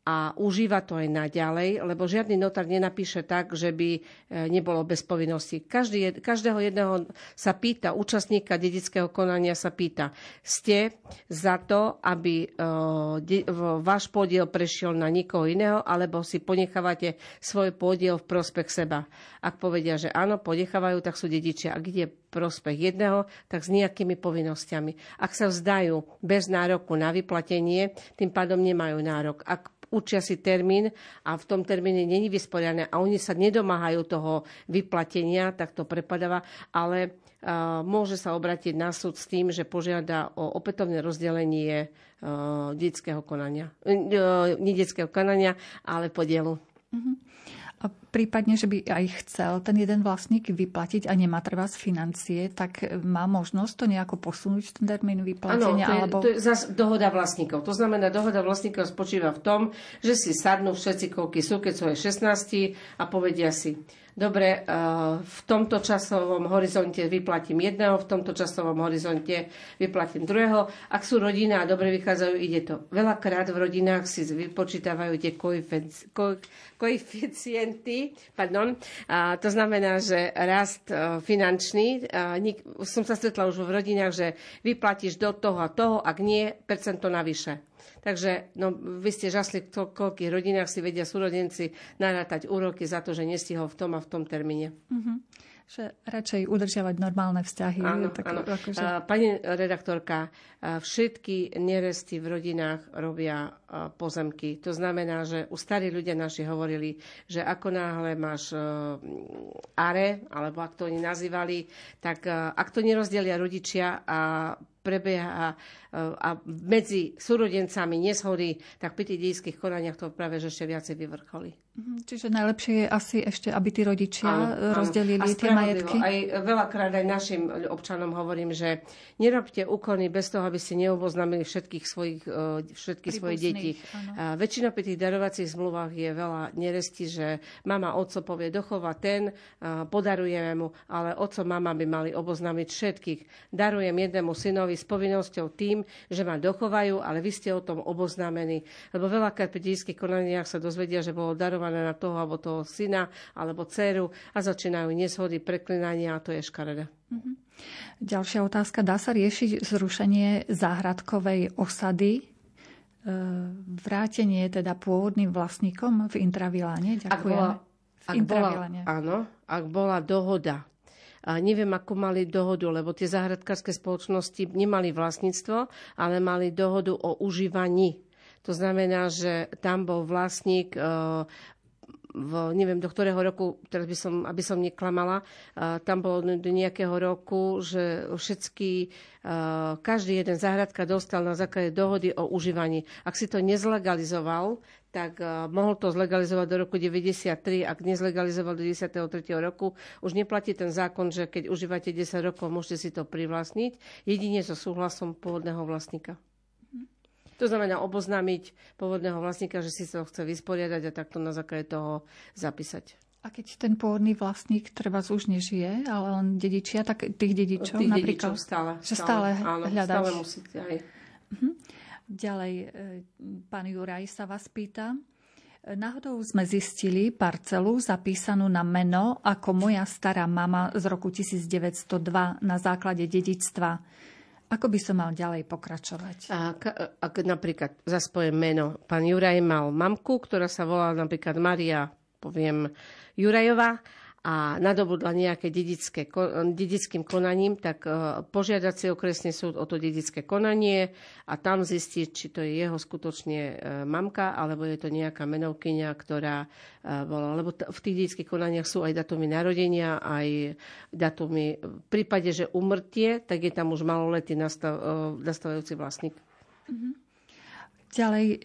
a užíva to aj naďalej, lebo žiadny notár nenapíše tak, že by e, nebolo bez povinnosti. Každý, každého jedného sa pýta, účastníka dedického konania sa pýta, ste za to, aby e, váš podiel prešiel na nikoho iného, alebo si ponechávate svoj podiel v prospech seba. Ak povedia, že áno, ponechávajú, tak sú dedičia. Ak ide prospech jedného, tak s nejakými povinnosťami. Ak sa vzdajú bez nároku na vyplatenie, tým pádom nemajú nárok. Ak určia si termín a v tom termíne není vysporiadané a oni sa nedomáhajú toho vyplatenia, tak to prepadáva, ale uh, môže sa obratiť na súd s tým, že požiada o opätovné rozdelenie uh, detského konania. Uh, nie detského konania, ale podielu. Uh-huh. A prípadne, že by aj chcel ten jeden vlastník vyplatiť a nemá treba z financie, tak má možnosť to nejako posunúť ten termín vyplatenia? Áno, to je, alebo... to je zase dohoda vlastníkov. To znamená, dohoda vlastníkov spočíva v tom, že si sadnú všetci, koľky sú, keď sú aj 16 a povedia si, dobre, eh, v tomto časovom horizonte vyplatím jedného, v tomto časovom horizonte vyplatím druhého. Ak sú rodina a dobre vychádzajú, ide to. Veľakrát v rodinách si vypočítavajú tie koeficienty. Pardon. A to znamená, že rast eh, finančný, som sa stretla už v rodinách, že vyplatíš do toho a toho, ak nie, percento navyše. Takže no, vy ste žasli, v koľkých rodinách si vedia súrodenci narátať úroky za to, že nestihol v tom a v tom termíne. Mm-hmm. Že radšej udržiavať normálne vzťahy. Áno, tak, áno. Akože... Pani redaktorka, všetky neresty v rodinách robia pozemky. To znamená, že u starí ľudia naši hovorili, že ako náhle máš are, alebo ak to oni nazývali, tak ak to nerozdelia rodičia a prebieha a medzi súrodencami neshody, tak pri tých dejských konaniach to práve že ešte viacej vyvrcholí. Mhm, čiže najlepšie je asi ešte, aby tí rodičia áno, rozdelili áno. tie majetky. Aj veľakrát aj našim občanom hovorím, že nerobte úkony bez toho, aby ste neoboznámili všetkých svojich, e, všetky svoje deti. A väčšina pri tých darovacích zmluvách je veľa neresti, že mama oco povie, dochová ten, podarujeme mu, ale oco mama by mali oboznámiť všetkých. Darujem jednému synovi s povinnosťou tým, že ma dochovajú, ale vy ste o tom oboznámení. Lebo veľakrát pri dejských konaniach sa dozvedia, že bolo darované na toho alebo toho syna alebo dceru a začínajú neshody, preklinania a to je škaredé. Mm-hmm. Ďalšia otázka. Dá sa riešiť zrušenie záhradkovej osady e, vrátenie teda pôvodným vlastníkom v Intraviláne? Ďakujem. Ak bola, ak bola, áno, ak bola dohoda a neviem, ako mali dohodu, lebo tie záhradkárske spoločnosti nemali vlastníctvo, ale mali dohodu o užívaní. To znamená, že tam bol vlastník e, v, neviem do ktorého roku, teraz by som, aby som neklamala, tam bolo do nejakého roku, že všetky, každý jeden záhradka dostal na základe dohody o užívaní. Ak si to nezlegalizoval, tak mohol to zlegalizovať do roku 93. Ak nezlegalizoval do 93. roku, už neplatí ten zákon, že keď užívate 10 rokov, môžete si to privlastniť, jedine so súhlasom pôvodného vlastníka. To znamená oboznámiť pôvodného vlastníka, že si to chce vysporiadať a takto na základe toho zapísať. A keď ten pôvodný vlastník treba už nežije, ale len dedičia, tak tých dedičov tých napríklad... Dedičov stále. Že stále, stále áno, stále musíte aj. Uh-huh. Ďalej, e, pán Juraj sa vás pýta. Náhodou sme zistili parcelu zapísanú na meno ako moja stará mama z roku 1902 na základe dedičstva. Ako by som mal ďalej pokračovať? Ak, ak napríklad zaspojem meno, pán Juraj mal mamku, ktorá sa volá napríklad Maria, poviem, Jurajová a nadobudla nejaké dedické, dedickým konaním, tak e, požiadať si okresný súd o to dedické konanie a tam zistiť, či to je jeho skutočne e, mamka, alebo je to nejaká menovkyňa, ktorá e, bola. Lebo v tých dedických konaniach sú aj datumy narodenia, aj datumy v prípade, že umrtie, tak je tam už maloletý nastav, nastavujúci vlastník. Mm-hmm. Ďalej, e,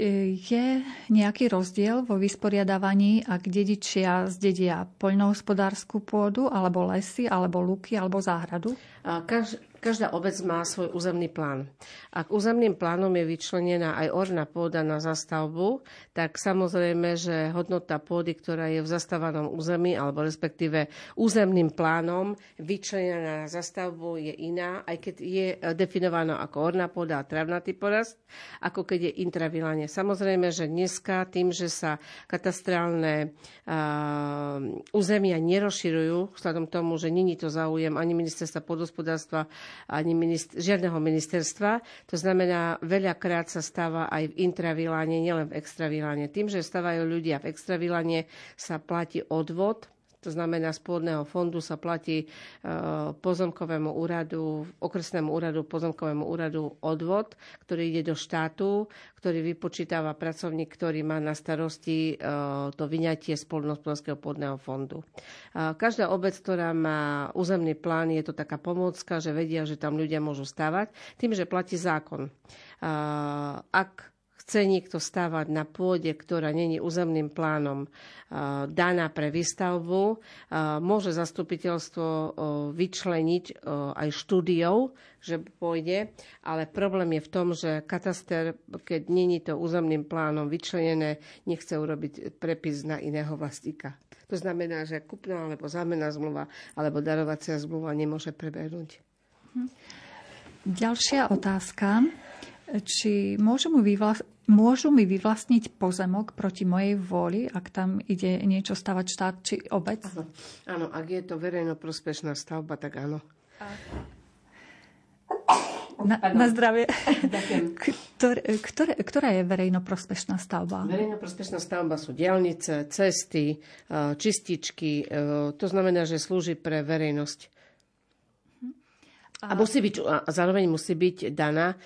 je nejaký rozdiel vo vysporiadávaní, ak dedičia zdedia poľnohospodárskú pôdu, alebo lesy, alebo luky, alebo záhradu? Kaž, Každá obec má svoj územný plán. Ak územným plánom je vyčlenená aj orná pôda na zastavbu, tak samozrejme, že hodnota pôdy, ktorá je v zastávanom území, alebo respektíve územným plánom vyčlenená na zastavbu je iná, aj keď je definovaná ako orná pôda a travnatý porast, ako keď je intravilanie. Samozrejme, že dneska tým, že sa katastrálne uh, územia nerozširujú, vzhľadom tomu, že není to záujem ani ministerstva podhospodárstva, ani minister, žiadneho ministerstva. To znamená, veľakrát sa stáva aj v intraviláne, nielen v extraviláne. Tým, že stávajú ľudia v extraviláne, sa platí odvod to znamená, z pôdneho fondu sa platí e, pozemkovému úradu, okresnému úradu, pozemkovému úradu odvod, ktorý ide do štátu, ktorý vypočítava pracovník, ktorý má na starosti e, to vyňatie z poľnohospodárskeho pôdneho fondu. Každá obec, ktorá má územný plán, je to taká pomôcka, že vedia, že tam ľudia môžu stávať, tým, že platí zákon. Ak chce niekto stávať na pôde, ktorá není územným plánom daná pre výstavbu, môže zastupiteľstvo vyčleniť aj štúdiou, že pôjde, ale problém je v tom, že kataster, keď není to územným plánom vyčlenené, nechce urobiť prepis na iného vlastníka. To znamená, že kupná alebo zámenná zmluva alebo darovacia zmluva nemôže prebehnúť. Ďalšia otázka. Či môžu mu Môžu mi vyvlastniť pozemok proti mojej vôli, ak tam ide niečo stavať štát či obec? Áno, áno ak je to verejnoprospešná stavba, tak áno. Na, na zdravie. [laughs] Ktor, ktoré, ktorá je verejnoprospešná stavba? Verejnoprospešná stavba sú diálnice, cesty, čističky. E, to znamená, že slúži pre verejnosť. A, musí byť, a zároveň musí byť daná,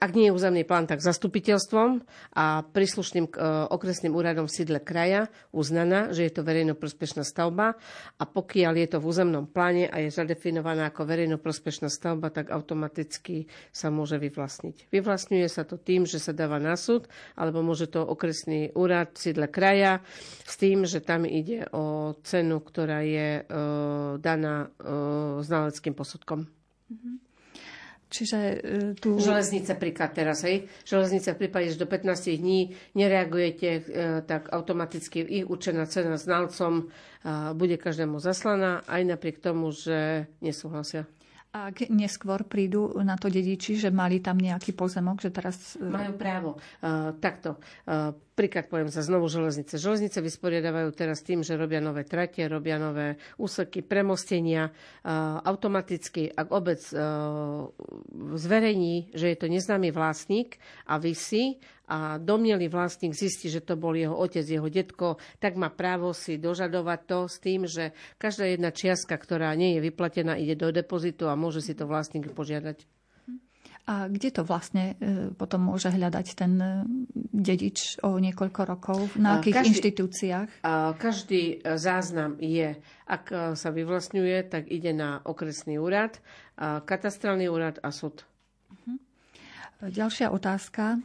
ak nie je územný plán, tak zastupiteľstvom a príslušným e, okresným úradom sídle kraja uznaná, že je to verejnoprospešná stavba a pokiaľ je to v územnom pláne a je zadefinovaná ako verejnoprospešná stavba, tak automaticky sa môže vyvlastniť. Vyvlastňuje sa to tým, že sa dáva na súd, alebo môže to okresný úrad sídle kraja s tým, že tam ide o cenu, ktorá je e, daná e, znaleckým posudkom. Čiže e, tu... Železnice príklad teraz, hej. Železnice v prípade, že do 15 dní nereagujete, e, tak automaticky ich určená cena znalcom e, bude každému zaslaná, aj napriek tomu, že nesúhlasia. A ak neskôr prídu na to dediči, že mali tam nejaký pozemok, že teraz... Majú právo. Uh, takto. Uh, príklad poviem za znovu železnice. Železnice vysporiadavajú teraz tým, že robia nové trate, robia nové úseky, premostenia. Uh, automaticky, ak obec uh, zverejní, že je to neznámy vlastník a vysí a domnelý vlastník zistí, že to bol jeho otec, jeho detko, tak má právo si dožadovať to s tým, že každá jedna čiastka, ktorá nie je vyplatená, ide do depozitu a môže si to vlastník požiadať. A kde to vlastne e, potom môže hľadať ten e, dedič o niekoľko rokov? Na akých každý, inštitúciách? Každý e, záznam je, ak sa vyvlastňuje, tak ide na okresný úrad, katastrálny úrad a súd. Mhm. Ďalšia otázka.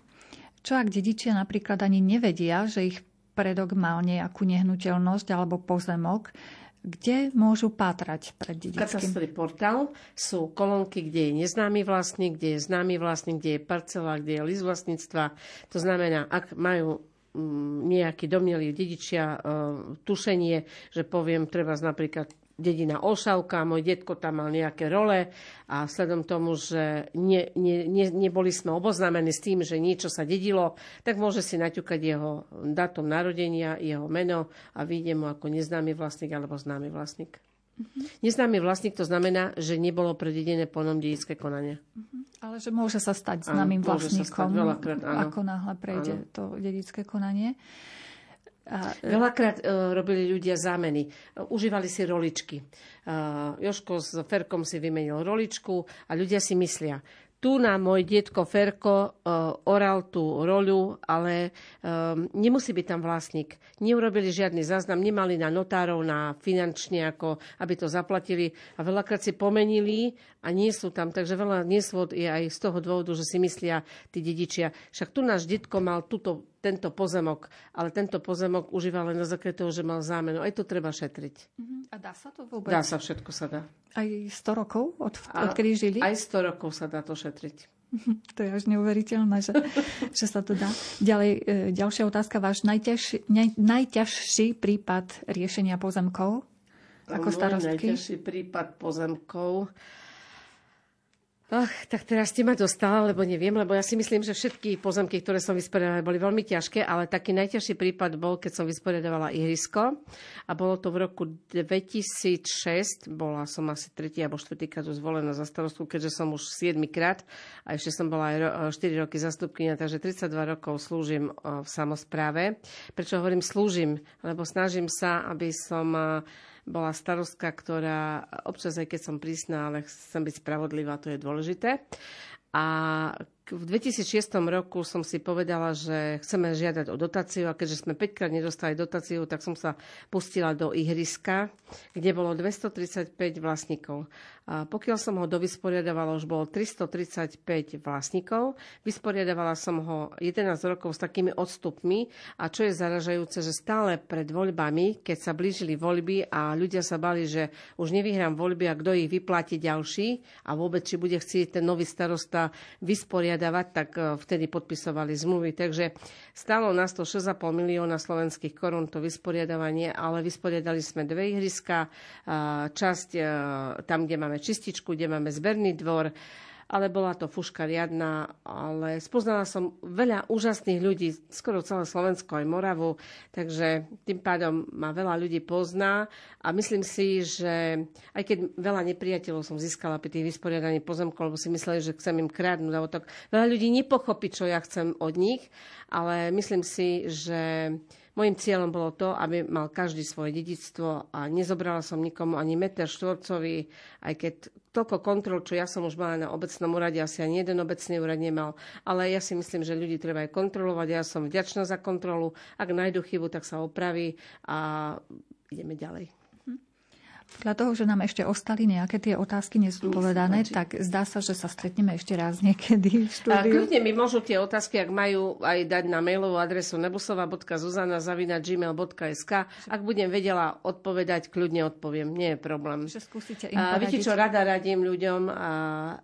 Čo ak dedičia napríklad ani nevedia, že ich predok mal nejakú nehnuteľnosť alebo pozemok, kde môžu pátrať pred dedickým? Katastrový portál sú kolónky, kde je neznámy vlastník, kde je známy vlastník, kde je parcela, kde je list vlastníctva. To znamená, ak majú mm, nejaký domnelý dedičia e, tušenie, že poviem, treba napríklad dedina Olšavka, môj detko tam mal nejaké role a sledom tomu, že ne, ne, ne, neboli sme oboznámení s tým, že niečo sa dedilo, tak môže si naťukať jeho datum narodenia, jeho meno a vyjde mu ako neznámy vlastník alebo známy vlastník. Mm-hmm. Neznámy vlastník to znamená, že nebolo prededené plnom dedické konanie. Mm-hmm. Ale že môže sa stať známym vlastníkom, veľakrát, áno. ako náhle prejde áno. to dedické konanie. A... Veľakrát uh, robili ľudia zámeny. Uh, užívali si roličky. Uh, Joško s Ferkom si vymenil roličku a ľudia si myslia, tu na môj detko Ferko uh, oral tú roľu, ale um, nemusí byť tam vlastník. Neurobili žiadny záznam, nemali na notárov, na finančne, ako aby to zaplatili a veľakrát si pomenili a nie sú tam. Takže veľa nesvod je aj z toho dôvodu, že si myslia tí dedičia, však tu náš detko mal túto tento pozemok, ale tento pozemok užíva len na základe toho, že mal zámenu. Aj to treba šetriť. Uh-huh. A dá sa to vôbec? Dá sa, všetko sa dá. Aj 100 rokov, od, odkedy žili? Aj 100 rokov sa dá to šetriť. To je až neuveriteľné, že, [laughs] že sa to dá. Ďalej, e, ďalšia otázka. Váš najťažší, naj, najťažší prípad riešenia pozemkov ako starostky? Najťažší prípad pozemkov Ach, tak teraz ste ma dostala, lebo neviem, lebo ja si myslím, že všetky pozemky, ktoré som vysporiadala, boli veľmi ťažké, ale taký najťažší prípad bol, keď som vysporiadovala ihrisko a bolo to v roku 2006, bola som asi tretí alebo štvrtý krát zvolená za starostku, keďže som už 7 krát a ešte som bola aj 4 roky zastupkynia, takže 32 rokov slúžim v samozpráve. Prečo hovorím slúžim? Lebo snažím sa, aby som bola starostka, ktorá občas, aj keď som prísna, ale chcem byť spravodlivá, to je dôležité. A v 2006 roku som si povedala, že chceme žiadať o dotáciu a keďže sme 5 krát nedostali dotáciu, tak som sa pustila do ihriska, kde bolo 235 vlastníkov. A pokiaľ som ho dovysporiadavala, už bolo 335 vlastníkov. Vysporiadavala som ho 11 rokov s takými odstupmi a čo je zaražajúce, že stále pred voľbami, keď sa blížili voľby a ľudia sa bali, že už nevyhrám voľby a kto ich vyplatí ďalší a vôbec či bude chcieť ten nový starosta vysporiadať vysporiadavať, tak e, vtedy podpisovali zmluvy. Takže stalo nás to 6,5 milióna slovenských korún to vysporiadavanie, ale vysporiadali sme dve ihriska, časť e, tam, kde máme čističku, kde máme zberný dvor, ale bola to fuška riadna, ale spoznala som veľa úžasných ľudí, skoro celé Slovensko aj Moravu, takže tým pádom ma veľa ľudí pozná a myslím si, že aj keď veľa nepriateľov som získala pri tých vysporiadaní pozemkov, lebo si mysleli, že chcem im kradnúť, alebo tak veľa ľudí nepochopí, čo ja chcem od nich, ale myslím si, že Mojím cieľom bolo to, aby mal každý svoje dedictvo a nezobrala som nikomu ani meter štvorcový, aj keď toľko kontrol, čo ja som už mala na obecnom úrade, asi ani jeden obecný úrad nemal. Ale ja si myslím, že ľudí treba aj kontrolovať. Ja som vďačná za kontrolu. Ak nájdu chybu, tak sa opraví a ideme ďalej. Podľa toho, že nám ešte ostali nejaké tie otázky nezodpovedané, tak zdá sa, že sa stretneme ešte raz niekedy v štúdiu. Kľudne mi môžu tie otázky, ak majú aj dať na mailovú adresu nebusova.zuzana.gmail.sk. Ak budem vedela odpovedať, kľudne odpoviem. Nie je problém. Že skúsite im a, viete, čo rada radím ľuďom? A,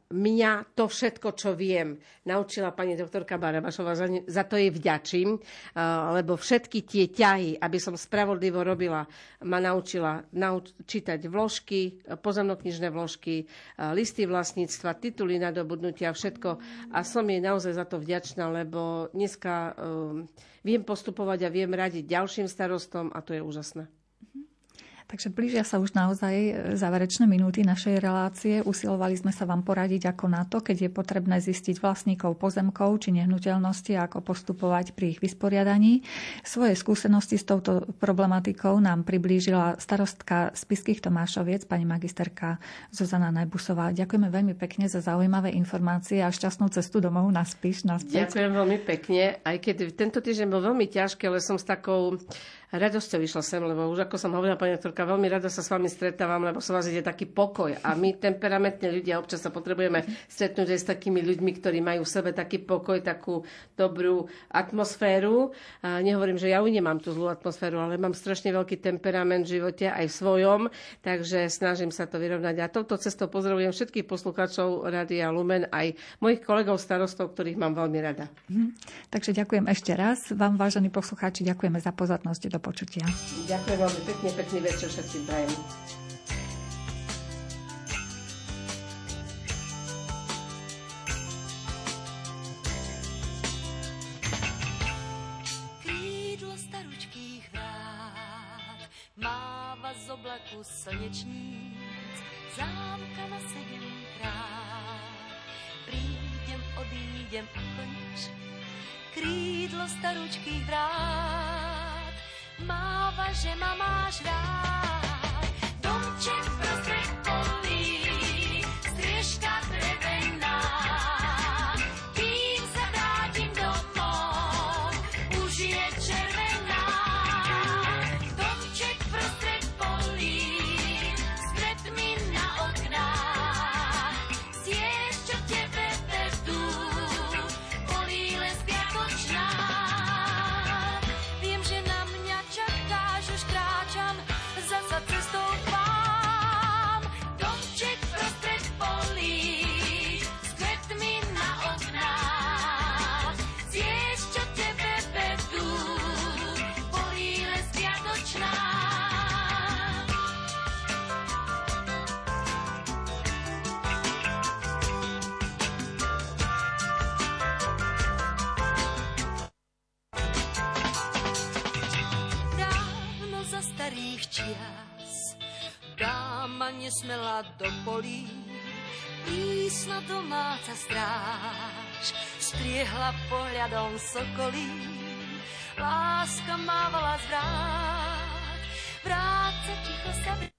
mňa to všetko, čo viem, naučila pani doktorka Barabašová, za, za to jej vďačím, a, lebo všetky tie ťahy, aby som spravodlivo robila, ma naučila nauč- čítať čítať vložky, pozemnoknižné vložky, listy vlastníctva, tituly nadobudnutia, všetko. A som jej naozaj za to vďačná, lebo dneska um, viem postupovať a viem radiť ďalším starostom a to je úžasné. Takže blížia sa už naozaj e, záverečné minúty našej relácie. Usilovali sme sa vám poradiť ako na to, keď je potrebné zistiť vlastníkov pozemkov či nehnuteľnosti a ako postupovať pri ich vysporiadaní. Svoje skúsenosti s touto problematikou nám priblížila starostka Spiských Tomášoviec, pani magisterka Zuzana Najbusová. Ďakujeme veľmi pekne za zaujímavé informácie a šťastnú cestu domov na Spiš. Ďakujem veľmi pekne, aj keď tento týždeň bol veľmi ťažký, ale som s takou radosťou vyšla sem, lebo už ako som hovorila, pani doktorka, veľmi rada sa s vami stretávam, lebo som vás ide taký pokoj. A my temperamentne ľudia občas sa potrebujeme stretnúť aj s takými ľuďmi, ktorí majú v sebe taký pokoj, takú dobrú atmosféru. A nehovorím, že ja u nemám tú zlú atmosféru, ale mám strašne veľký temperament v živote aj v svojom, takže snažím sa to vyrovnať. A touto cestou pozdravujem všetkých poslucháčov Rádia Lumen, aj mojich kolegov starostov, ktorých mám veľmi rada. Hm. Takže ďakujem ešte raz. Vám, vážení poslucháči, ďakujeme za pozornosť do počutia. Ďakujem veľmi pekne, pekný večer všetkým prajem. z oblaku slnečníc, zámkama sedemkrát. Prídem, odídem a konč, krídlo staručkých vrát že ma máš rád. sa stráž, striehla pohľadom sokolí. Láska mávala zvráť, vráca ticho sa vrát.